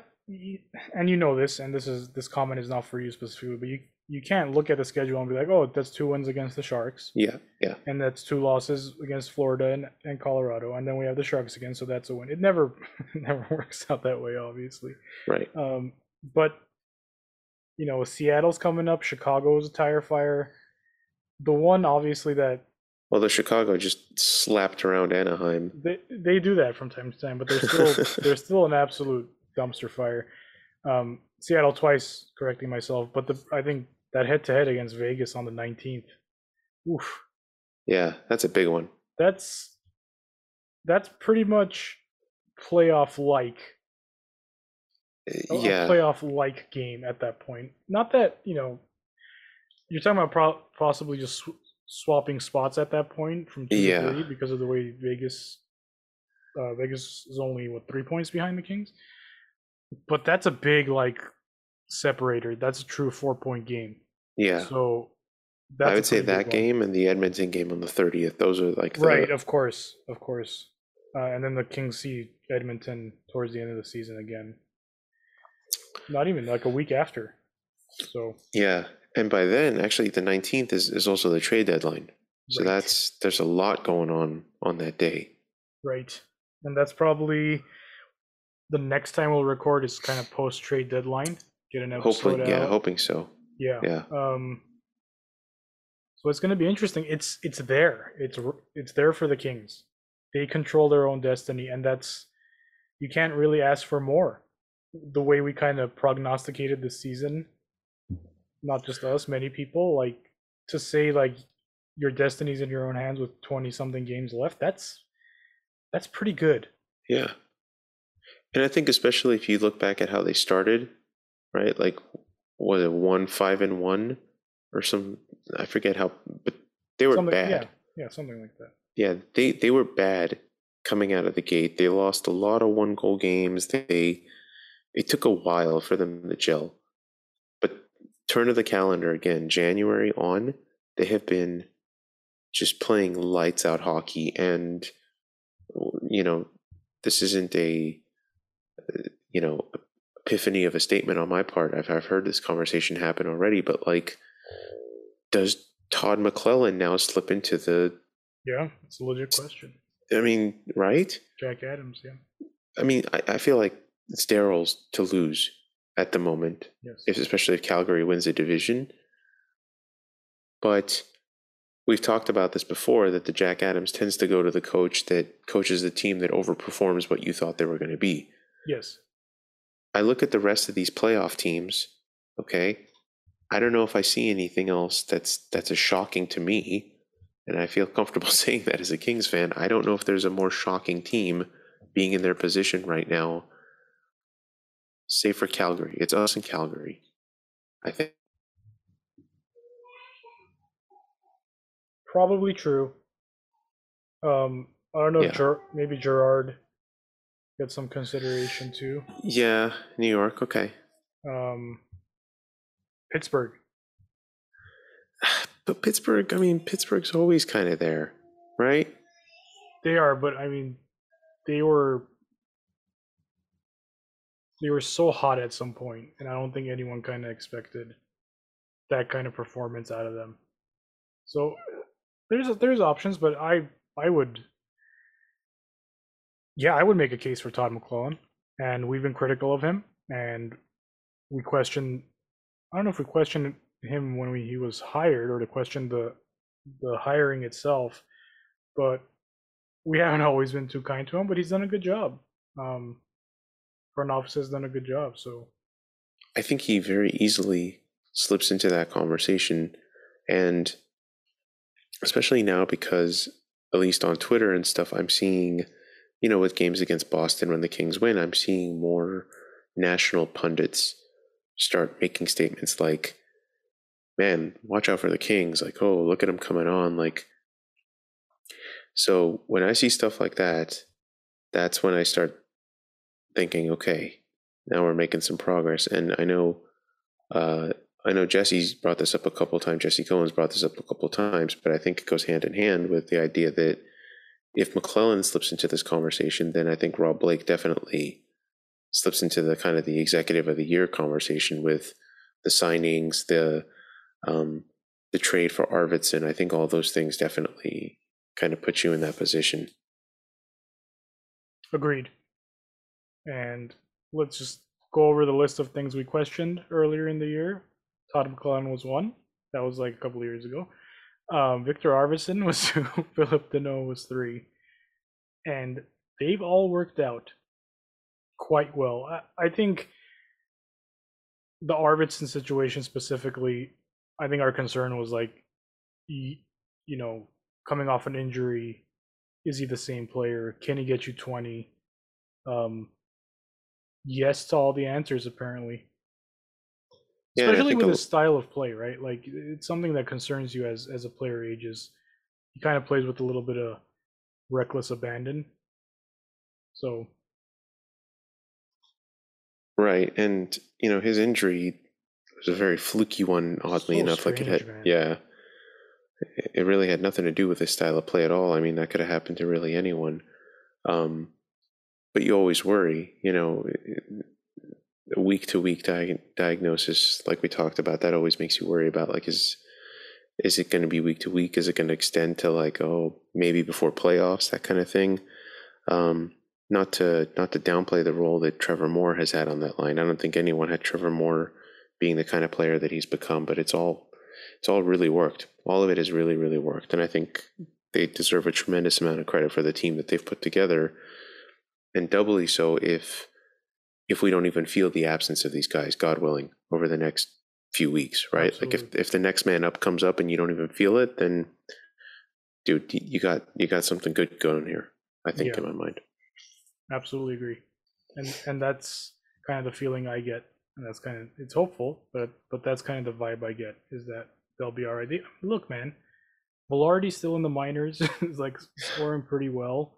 and you know this, and this is this comment is not for you specifically, but you you can't look at the schedule and be like, oh, that's two wins against the Sharks, Yeah. Yeah. and that's two losses against Florida and, and Colorado, and then we have the Sharks again, so that's a win. It never it never works out that way, obviously. Right. Um, but you know, Seattle's coming up. Chicago's a tire fire. The one, obviously, that Well, the Chicago just slapped around Anaheim. they they do that from time to time, but they're still they're still an absolute dumpster fire. Um, Seattle twice, correcting myself, but the I think that head to head against Vegas on the nineteenth. Oof, Yeah, that's a big one. that's that's pretty much playoff like Yeah. playoff like game at that point. Not that you know you're talking about pro- possibly just sw- swapping spots at that point from two Yeah. to three because of the way Vegas uh, Vegas is only what three points behind the Kings. But that's a big like separator. That's a true four point game. Yeah. So that's I would say that game and the Edmonton game on the 30th. Those are like the, Right, of course, of course. Uh, and then the Kings see Edmonton towards the end of the season again. Not even like a week after. So Yeah. And by then, actually, the 19th is, is also the trade deadline. So right, that's there's a lot going on on that day. right, and that's probably the next time we'll record is kind of post trade deadline. Get an episode Hopefully, out. yeah, hoping so. Yeah, Yeah. Um, so it's going to be interesting. It's it's there. It's it's there for the Kings. They control their own destiny, and that's you can't really ask for more. The way we kind of prognosticated this season, not just us, many people like to say like your destiny's in your own hands with twenty something games left. That's that's pretty good. Yeah. And I think especially if you look back at how they started, right? Like was it one five and one or some I forget how but they were something, bad. Yeah, yeah, something like that. Yeah, they they were bad coming out of the gate. They lost a lot of one goal games. They it took a while for them to gel. But turn of the calendar again, January on, they have been just playing lights out hockey and you know, this isn't a uh, you know, epiphany of a statement on my part. I've I've heard this conversation happen already, but like does Todd McLellan now slip into the Yeah, it's a legit question. I mean, right? Jack Adams, yeah. I mean, I, I feel like it's Darryl's to lose at the moment, Yes. if, especially if Calgary wins the division. But we've talked about this before that the Jack Adams tends to go to the coach that coaches the team that overperforms what you thought they were going to be. yes. I look at the rest of these playoff teams, okay? I don't know if I see anything else that's that's as shocking to me, and I feel comfortable saying that as a Kings fan. I don't know if there's a more shocking team being in their position right now. Say for Calgary, it's us in Calgary. I think Probably true. Um, I don't know Yeah. Ger- maybe Gerard get some consideration too. yeah, New York, okay. Um, Pittsburgh. But Pittsburgh, I mean, Pittsburgh's always kind of there, right? They are, but I mean, they were they were so hot at some point, and I don't think anyone kind of expected that kind of performance out of them. So there's there's options, but I I would yeah I would make a case for Todd McLellan, and we've been critical of him, and we question I don't know if we questioned him when we, he was hired or to question the the hiring itself, but we haven't always been too kind to him, but he's done a good job. Um, front office has done a good job. So I think he very easily slips into that conversation. And especially now, because at least on Twitter and stuff, I'm seeing, you know, with games against Boston when the Kings win, I'm seeing more national pundits start making statements like, man, watch out for the Kings. Like, oh, look at them coming on. Like, so when I see stuff like that, that's when I start thinking, okay, now we're making some progress. And I know, uh, I know Jesse's brought this up a couple times. Jesse Cohen's brought this up a couple times, but I think it goes hand in hand with the idea that if McLellan slips into this conversation, then I think Rob Blake definitely slips into the kind of the executive of the year conversation with the signings, the um, the trade for Arvidsson. I think all those things definitely kind of put you in that position. Agreed. And let's just go over the list of things we questioned earlier in the year. Todd McLellan was one. That was like a couple of years ago. Um, Victor Arvidsson was two. Phillip Danault was three. And they've all worked out quite well. I, I think the Arvidsson situation specifically, I think our concern was like, you, you know, coming off an injury, is he the same player? Can he get you 20? Um, yes to all the answers, apparently. Yeah, Especially with his style of play, right? Like it's something that concerns you as as a player ages. He kind of plays with a little bit of reckless abandon. So Right, and you know his injury was a very fluky one. Oddly So enough, like it had, man. yeah, it it really had nothing to do with his style of play at all. I mean, that could have happened to really anyone. Um, but you always worry, you know, week to week diagnosis, like we talked about, that always makes you worry about like is is it going to be week to week? Is it going to extend to like oh maybe before playoffs that kind of thing? Um, not to not to downplay the role that Trevor Moore has had on that line. I don't think anyone had Trevor Moore being the kind of player that he's become, but it's all it's all really worked. All of it has really really worked, and I think they deserve a tremendous amount of credit for the team that they've put together, and doubly so if if we don't even feel the absence of these guys, God willing, over the next few weeks, right? Like if if the next man up comes up and you don't even feel it, then dude, you got you got something good going here. I think Yeah. in my mind. absolutely agree. And and that's kind of the feeling I get. And that's kind of it's hopeful, but but that's kind of the vibe I get is that they'll be all right. They, look, man, Vilardi's still in the minors, is like scoring pretty well.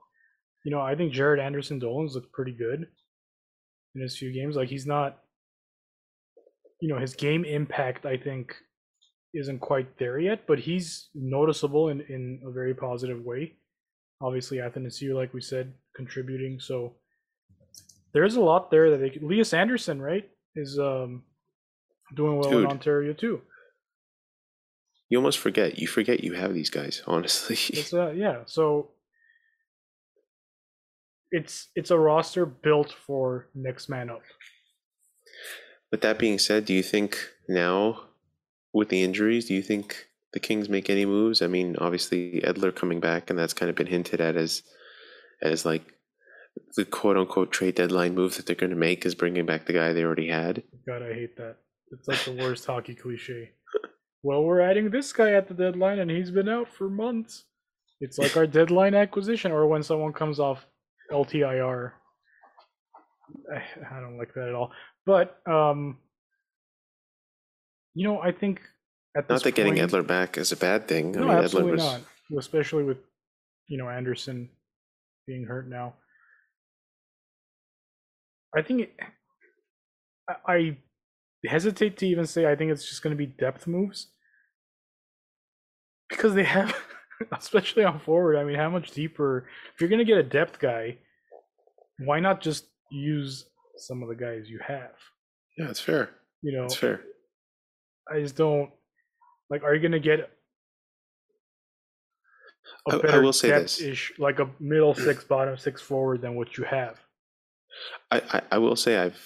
You know, I think Jaret Anderson-Dolan's looked pretty good in his few games. Like he's not, you know, his game impact I think isn't quite there yet, but he's noticeable in in a very positive way. Obviously, Athanasiou, like we said, contributing. So there's a lot there that they could. Elias Anderson, right, is um doing well in Ontario too. You almost forget. You forget you have these guys. Honestly, uh yeah. So it's it's a roster built for next man up. With that being said, do you think now, with the injuries, do you think the Kings make any moves? I mean, obviously Edler coming back, and that's kind of been hinted at as, as like the quote unquote trade deadline move that they're going to make is bringing back the guy they already had. God, I hate that. It's like the worst hockey cliche. Well, we're adding this guy at the deadline, and he's been out for months. It's like our deadline acquisition, or when someone comes off LTIR. I, I don't like that at all. But um, you know, I think at Not that getting point- Edler back is a bad thing. I No, mean, Edler absolutely was not. Especially with you know Anderson being hurt now. I think it, I- I hesitate to even say I think it's just going to be depth moves because they have, especially on forward. I mean, how much deeper? If you're going to get a depth guy, why not just use some of the guys you have? yeah, it's fair. You know, It's fair. I just don't like. Are you gonna get I- a I better will say this. ish, like a middle six, bottom six forward than what you have? I, I, I will say I've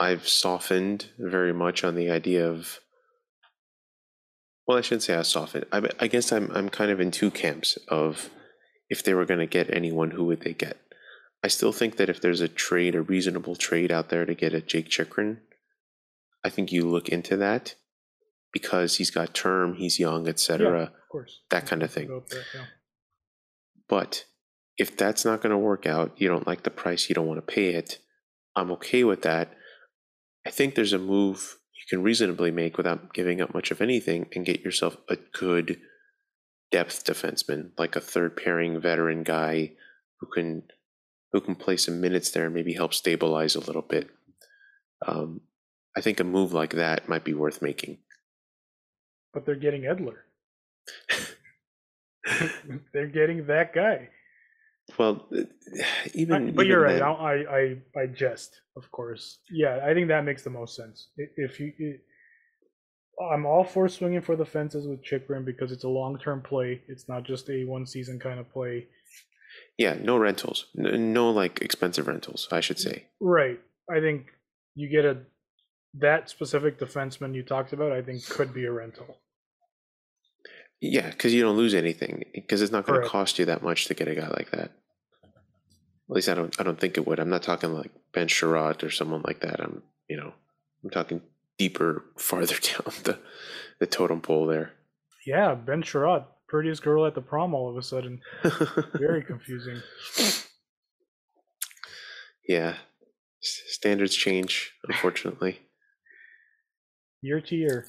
I've softened very much on the idea of. Well, I shouldn't say I softened. I, I guess I'm I'm kind of in two camps of if they were going to get anyone, who would they get? I still think that if there's a trade, a reasonable trade out there to get a Jake Chychrun, I think you look into that because he's got term, he's young, etc. Of course, that kind of thing. There, yeah. But if that's not going to work out, you don't like the price, you don't want to pay it, I'm okay with that. I think there's a move can reasonably make without giving up much of anything and get yourself a good depth defenseman, like a third pairing veteran guy who can who can play some minutes there and maybe help stabilize a little bit. Um, I think a move like that might be worth making. But they're getting Edler. they're getting that guy. Well, uh, even I- but even you're right. then- I, I I jest, of course. Yeah, I think that makes the most sense. If you, i I'm all for swinging for the fences with Chychrun because it's a long term play. It's not just a one season kind of play. Yeah, no rentals, no like expensive rentals, I should say. Right. I think you get a that specific defenseman you talked about. I think could be a rental. Yeah, because you don't lose anything because it's not going to cost you that much to get a guy like that. At least I don't. I don't think it would. I'm not talking like Ben Chiarot or someone like that. I'm, you know, I'm talking deeper, farther down the the totem pole there. Yeah, Ben Chiarot, prettiest girl at the prom. All of a sudden, very confusing. yeah, standards change, unfortunately. Year to year.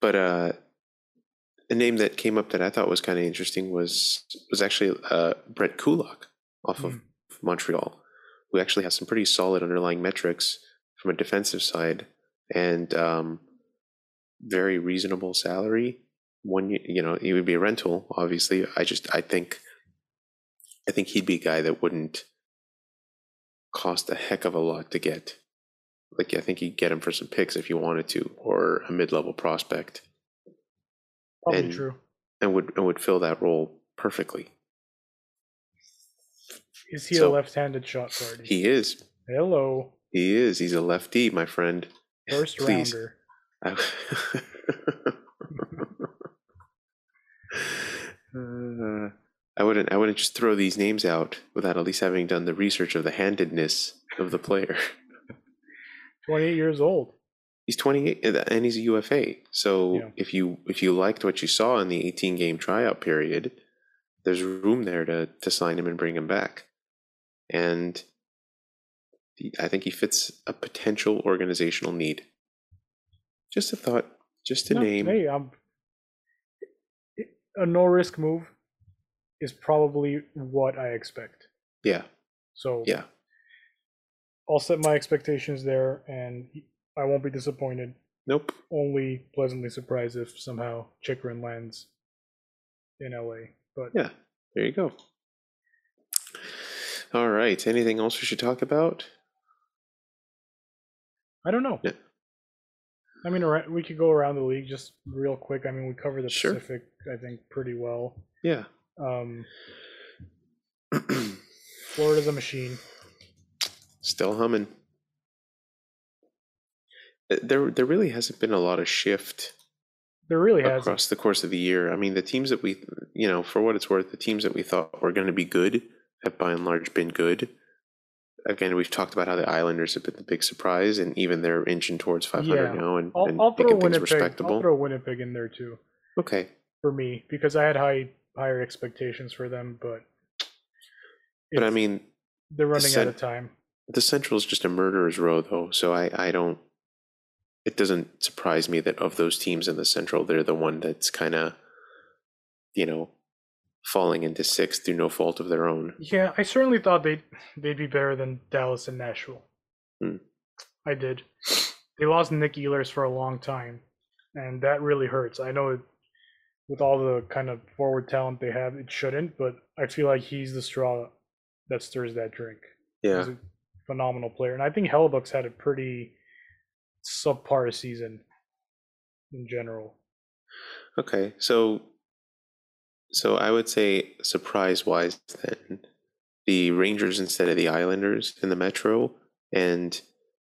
But uh, a name that came up that I thought was kind of interesting was was actually uh, Brett Kulak off of Montreal, who actually has some pretty solid underlying metrics from a defensive side and um, very reasonable salary. One, you know, he would be a rental. Obviously, I just I think I think he'd be a guy that wouldn't cost a heck of a lot to get. Like I think you'd get him for some picks if you wanted to, or a mid-level prospect Probably And- true. and would and would fill that role perfectly. Is he so- a left-handed shot guard? He is. Hello, He is. He's a lefty, my friend. first Please. rounder. I- Uh, I wouldn't. I wouldn't just throw these names out without at least having done the research of the handedness of the player. 28 years old. He's 28 and he's a UFA. So Yeah. if you if you liked what you saw in the 18 game tryout period, there's room there to to sign him and bring him back. And he- I think he fits a potential organizational need. Just a thought, just a No, name. Hey, um, a no risk move is probably what I expect. Yeah, So yeah. I'll set my expectations there, and I won't be disappointed. Nope. Only pleasantly surprised if somehow Chychrun lands in LA. But Yeah, there you go. All right. Anything else we should talk about? I don't know. Yeah. I mean, we could go around the league just real quick. I mean, we cover the Sure. Pacific, I think, pretty well. Yeah. Um, Florida's a machine. Still humming. There, there really hasn't been a lot of shift There really has. across the course of the year. I mean, the teams that we, you know, for what it's worth, the teams that we thought were going to be good have by and large been good. Again, we've talked about how the Islanders have been the big surprise, and even they're inching towards 500 Yeah. now and, I'll, and I'll throw Winnipeg. respectable. I'll throw Winnipeg in there too okay, for me because I had high higher expectations for them, but but I mean, they're running out of time. the Central is just a murderer's row, though. So I, I don't. It doesn't surprise me that of those teams in the Central, they're the one that's kind of, you know, falling into sixth through no fault of their own. Yeah, I certainly thought they'd they'd be better than Dallas and Nashville. Hmm. I did. They lost Nick Ehlers for a long time, and that really hurts. I know it, with all the kind of forward talent they have, it shouldn't, but I feel like he's the straw that stirs that drink. Yeah, He's a phenomenal player, and I think Hellebuyck's had a pretty subpar season in general. Okay, so so I would say surprise wise then the Rangers instead of the Islanders in the Metro, and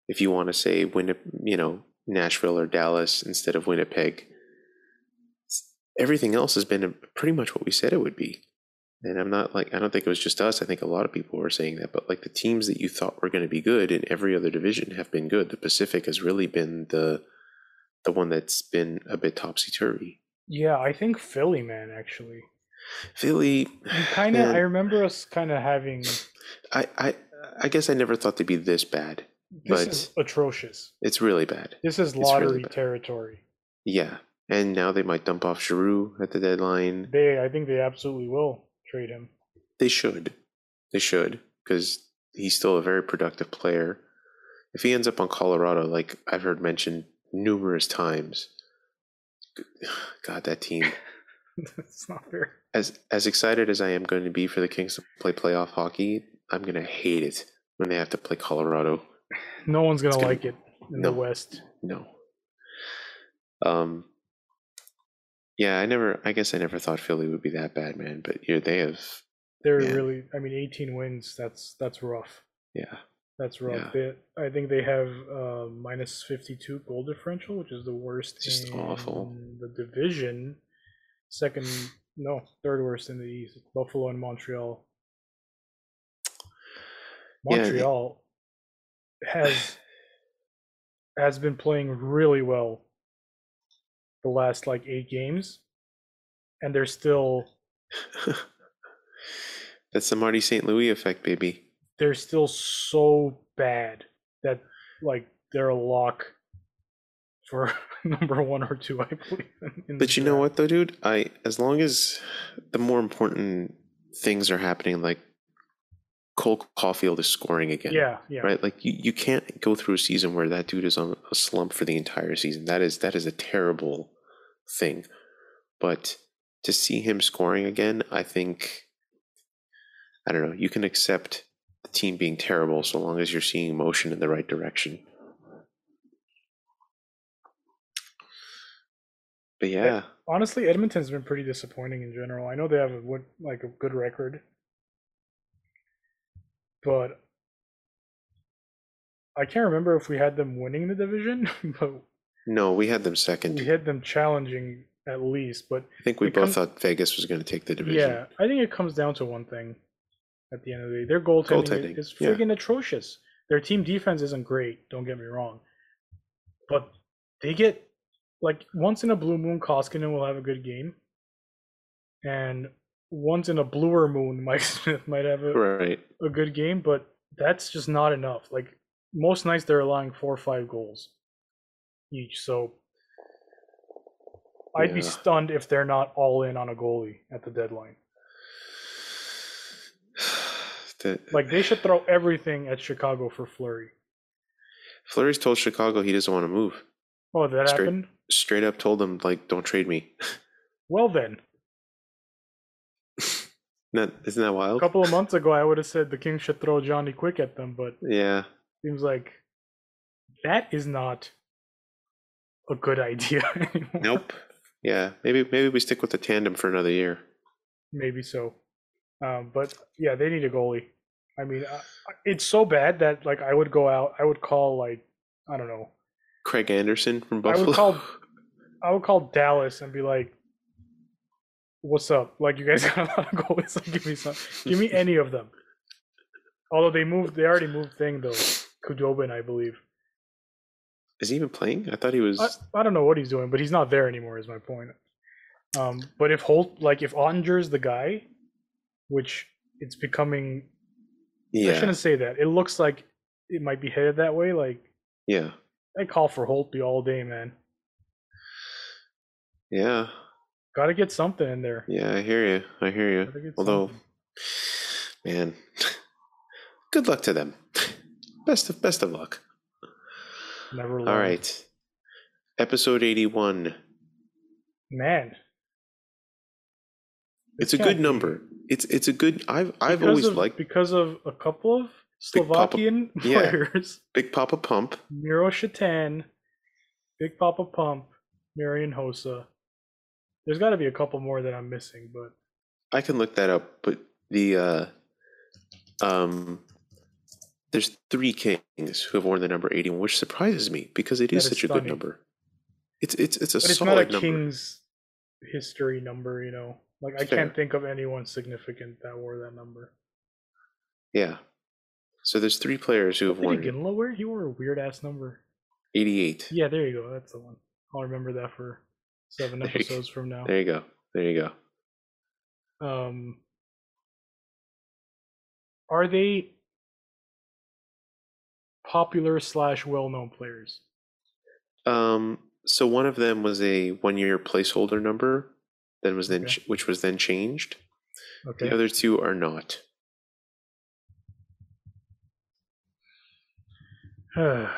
if you want to say Winnip, you know Nashville or Dallas instead of Winnipeg, everything else has been pretty much what we said it would be. And I'm not like I don't think it was just us. I think a lot of people were saying that, but like the teams that you thought were going to be good in every other division have been good. The Pacific has really been the the one that's been a bit topsy turvy. Yeah, I think Philly, man, actually. Philly, Kind of, I remember us kind of having I, I, I guess I never thought they'd be this bad. This but is atrocious. it's really bad. This is really lottery bad. territory. Yeah, and now they might dump off Giroux at the deadline. They, I think, they absolutely will trade him. They should. They should because he's still a very productive player. If he ends up on Colorado, like I've heard mentioned numerous times, God, that team. That's not fair. As as excited as I am going to be for the Kings to play playoff hockey, I'm going to hate it when they have to play Colorado. No one's gonna gonna- like it in no. the West. No. Um. Yeah, I never. I guess I never thought Philly would be that bad, man. But they have. They're Yeah. really. I mean, 18 wins. That's that's rough. Yeah, That's rough. Yeah. They, I think they have uh, minus 52 goal differential, which is the worst Just in awful. the division. Second, no, third worst in the East. Buffalo and Montreal. Yeah, they- Montreal has has been playing really well the last like eight games, and they're still that's the Marty St. Louis effect, baby. they're still so bad that like they're a lock for number one or two, I believe. But you know what, though, dude? I as long as the more important things are happening, like Cole Caulfield is scoring again. Yeah, yeah. Right, like you, you can't go through a season where that dude is on a slump for the entire season. That is that is a terrible thing. But to see him scoring again, I think I don't know, you can accept the team being terrible so long as you're seeing motion in the right direction. But eh, yeah, Honestly, Edmonton's been pretty disappointing in general. I know they have a win- like a good record, but I can't remember if we had them winning the division, but no, we had them second. we had them challenging at least. But I think we both comes- thought Vegas was going to take the division. yeah, I think it comes down to one thing. At the end of the day, their goaltending, Goaltending, is yeah. friggin' atrocious. Their team defense isn't great. Don't get me wrong, but they get like once in a blue moon, Koskinen will have a good game, and once in a bluer moon, Mike Smith might have a, Right. a good game. But that's just not enough. Like most nights, they're allowing four or five goals each. So I'd be stunned if they're not all in on a goalie at the deadline. The, uh, Like they should throw everything at Chicago for Fleury. Fleury's told Chicago he doesn't want to move. Oh, that Straight- happened. Straight up told them like, "Don't trade me." Well then, That isn't that wild? a couple of months ago, I would have said the Kings should throw Johnny Quick at them, but Yeah. seems like that is not a good idea anymore. Nope. Yeah. Maybe maybe we stick with the tandem for another year. Maybe so, um, but yeah, they need a goalie. I mean, uh, it's so bad that like I would go out, I would call like I don't know, Craig Anderson from I Buffalo. would call I would call Dallas and be like, "What's up? Like, you guys got a lot of goalies. Like, give me some. Give me any of them." Although they moved, they already moved thing though. Khudobin, I believe. Is he even playing? I thought he was. I, I don't know what he's doing, but he's not there anymore. Is my point. Um, but if Holt, like, if Oettinger's the guy, which it's becoming, yeah. I shouldn't say that. It looks like it might be headed that way. Like, Yeah. I call for Holt Holtby all day, man. Yeah. Got to get something in there. Yeah. I hear you. I hear you. Although, something. man, good luck to them. Best of best of luck. Never. All learn. Episode eighty-one. man. It's This a good be- number. It's it's a good. I've I've because always of, liked because of a couple of Big Papa- Slovakian yeah. players, Big Papa Pump. Miro Šatan, Big Papa Pump, Marian Hossa. There's got to be a couple more that I'm missing, but I can look that up, but the uh, um, there's three kings who have worn the number eighty-one, which surprises me because it is is such a good number. It's it's it's a but it's not a number. King's history number, you know. Like I Fair. can't think of anyone significant that wore that number. Yeah. So there's three players who have Did worn Iginla wear? He wore a weird ass number. eighty-eight. Yeah, there you go. That's the one. I'll remember that for seven There you go. episodes from now. There you go. There you go. Um, are they popular slash well known players. Um, so one of them was a one-year placeholder number, then was then Okay. ch- which was then changed. Okay. The other two are not.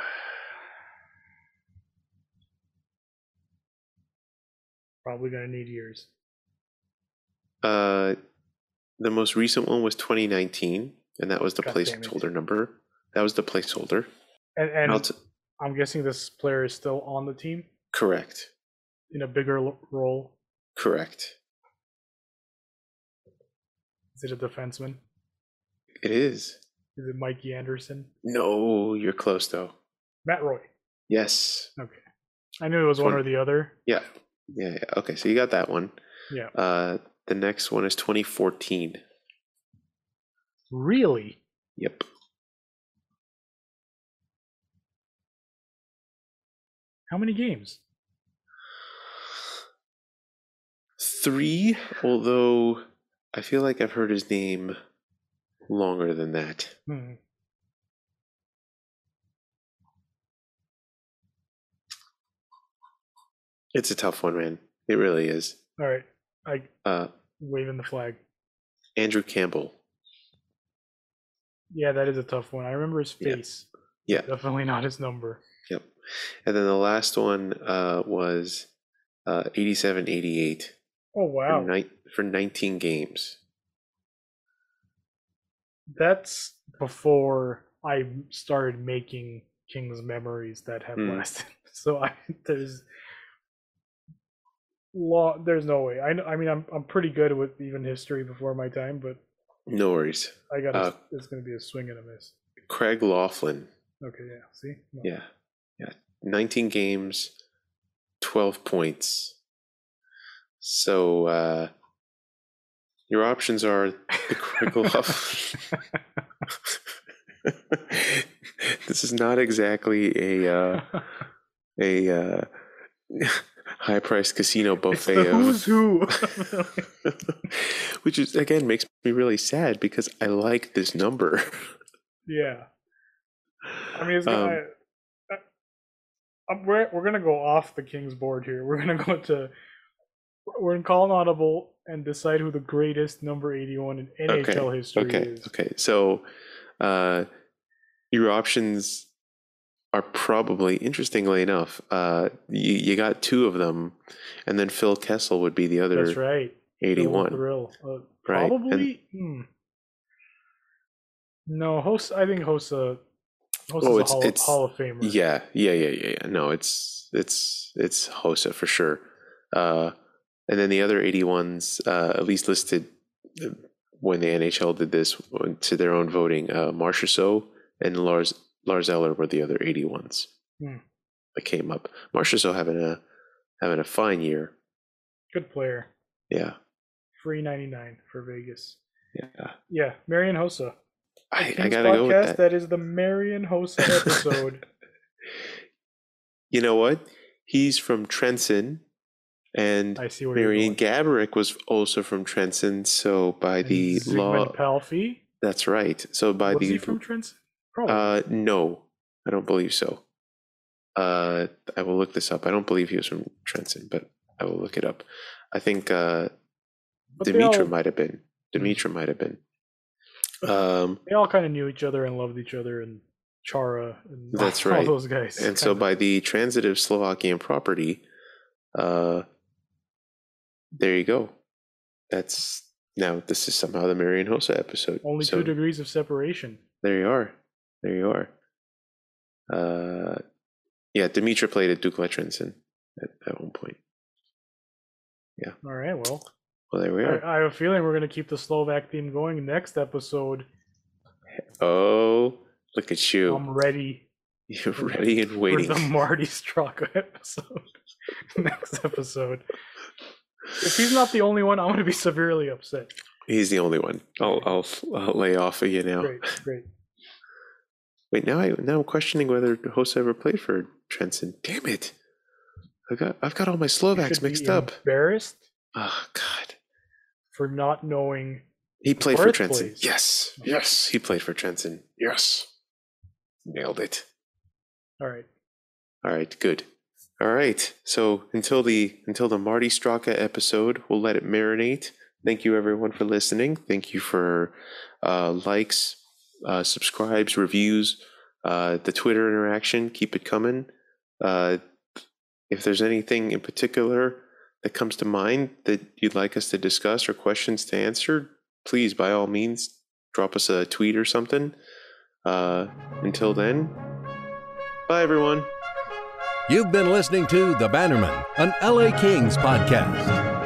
Probably gonna need years. Uh, the most recent one was 2019, and that was the God placeholder number. That was the placeholder. And, And and t- I'm guessing this player is still on the team correct, in a bigger l- role. correct. Is it a defenseman? It is. Is it Mikey Anderson? No, you're close though. Matt Roy. Yes. Okay. I knew it was one or the other. Yeah. Yeah. Yeah. Okay. So you got that one. Yeah. Uh, the next one is 2014. Really? Yep. How many games? Three, although I feel like I've heard his name longer than that. Hmm. It's a tough one, man. It really is. All right. I Uh, waving the flag. Andrew Campbell. Yeah, that is a tough one. I remember his Yeah. face. Yeah. Definitely not his number. Yep. And then the last one uh, was uh, 87 88 Oh for, wow. ni- for 19 games. That's before I started making King's memories that have Hmm. lasted. So I there's law there's no way. I I mean I'm I'm pretty good with even history before my time, but No worries. I got Uh, it's going to be a swing and a miss. Craig Laughlin. Okay, yeah. See? No. Yeah. Yeah. 19 games, 12 points. So uh, your options are the Craig Laughlin. this is not exactly a uh, a uh, high priced casino buffet who's who. which is again makes me really sad because I like this number. yeah. I mean, it's Um, gonna. I, I, we're we're gonna go off the king's board here. We're gonna go to. We're in call an audible and decide who the greatest number eighty-one in NHL history okay, is. okay. So uh, your options are probably interestingly enough. Uh, you, you got two of them, and then Phil Kessel would be the other That's right. Eighty-one. Thrill. Uh, Right, and- Probably. hmm. No, host. I think Hossa. Hossa's Oh, a it's- hall, it's- hall of Famer. Yeah, yeah, yeah, yeah, yeah. No, it's it's it's Hossa for sure. Uh, and then the other 81s, uh, at least listed uh, when the NHL did this to their own voting, uh, Marchessault and Lars Lars Eller were the other 81s Hmm. that came up. Marchessault having a having a fine year. Good player. Yeah, Free ninety-nine for Vegas. yeah. Yeah, Marian Hossa. I, I gotta go with that. that is the Marian Hossa episode. you know what? He's from Trenton, and I see where Marian. Gaborik was also from Trenton. So by And the law, Zygmunt that's right. So by Was the he from Trenton? Probably. uh, no, I don't believe so. Uh, I will look this up. I don't believe he was from Trenton, but I will look it up. I think uh, Demitra might have been. Demitra might have been. Um, they all kind of knew each other and loved each other, and Chara and That's all right. those guys. and so kinda- by the transitive Slovakian property, uh, there you go. That's now this is somehow the Marian Hossa episode. only So two degrees of separation. there you are. There you are. Uh, yeah, Demitra played at Dukla Trenton at, at one point. Yeah. All right, well, Well, there we I, are. I have a feeling we're going to keep the Slovak theme going next episode. Oh, look at you. I'm ready You're ready and waiting. for the Marty Straka episode. next episode. If he's not the only one, I'm going to be severely upset. He's the only one. I'll, I'll, I'll lay off of you now. Great, great. Wait, now I now I'm questioning whether Hossa ever played for Trenton. Damn it! I got I've got all my Slovaks mixed up. Embarrassed Oh God, for not knowing. he played for Trenton. Yes, yes, he played for Trenton. Yes. Nailed it. All right. All right, good. All right. So until the until the Marty Straka episode, we'll let it marinate. Thank you everyone for listening. Thank you for uh, likes, uh, subscribes, reviews, uh, the Twitter interaction. Keep it coming. Uh, if there's anything in particular that comes to mind that you'd like us to discuss or questions to answer, please, by all means, drop us a tweet or something. Uh, until then, bye everyone. You've been listening to The Bannerman, an LA Kings podcast.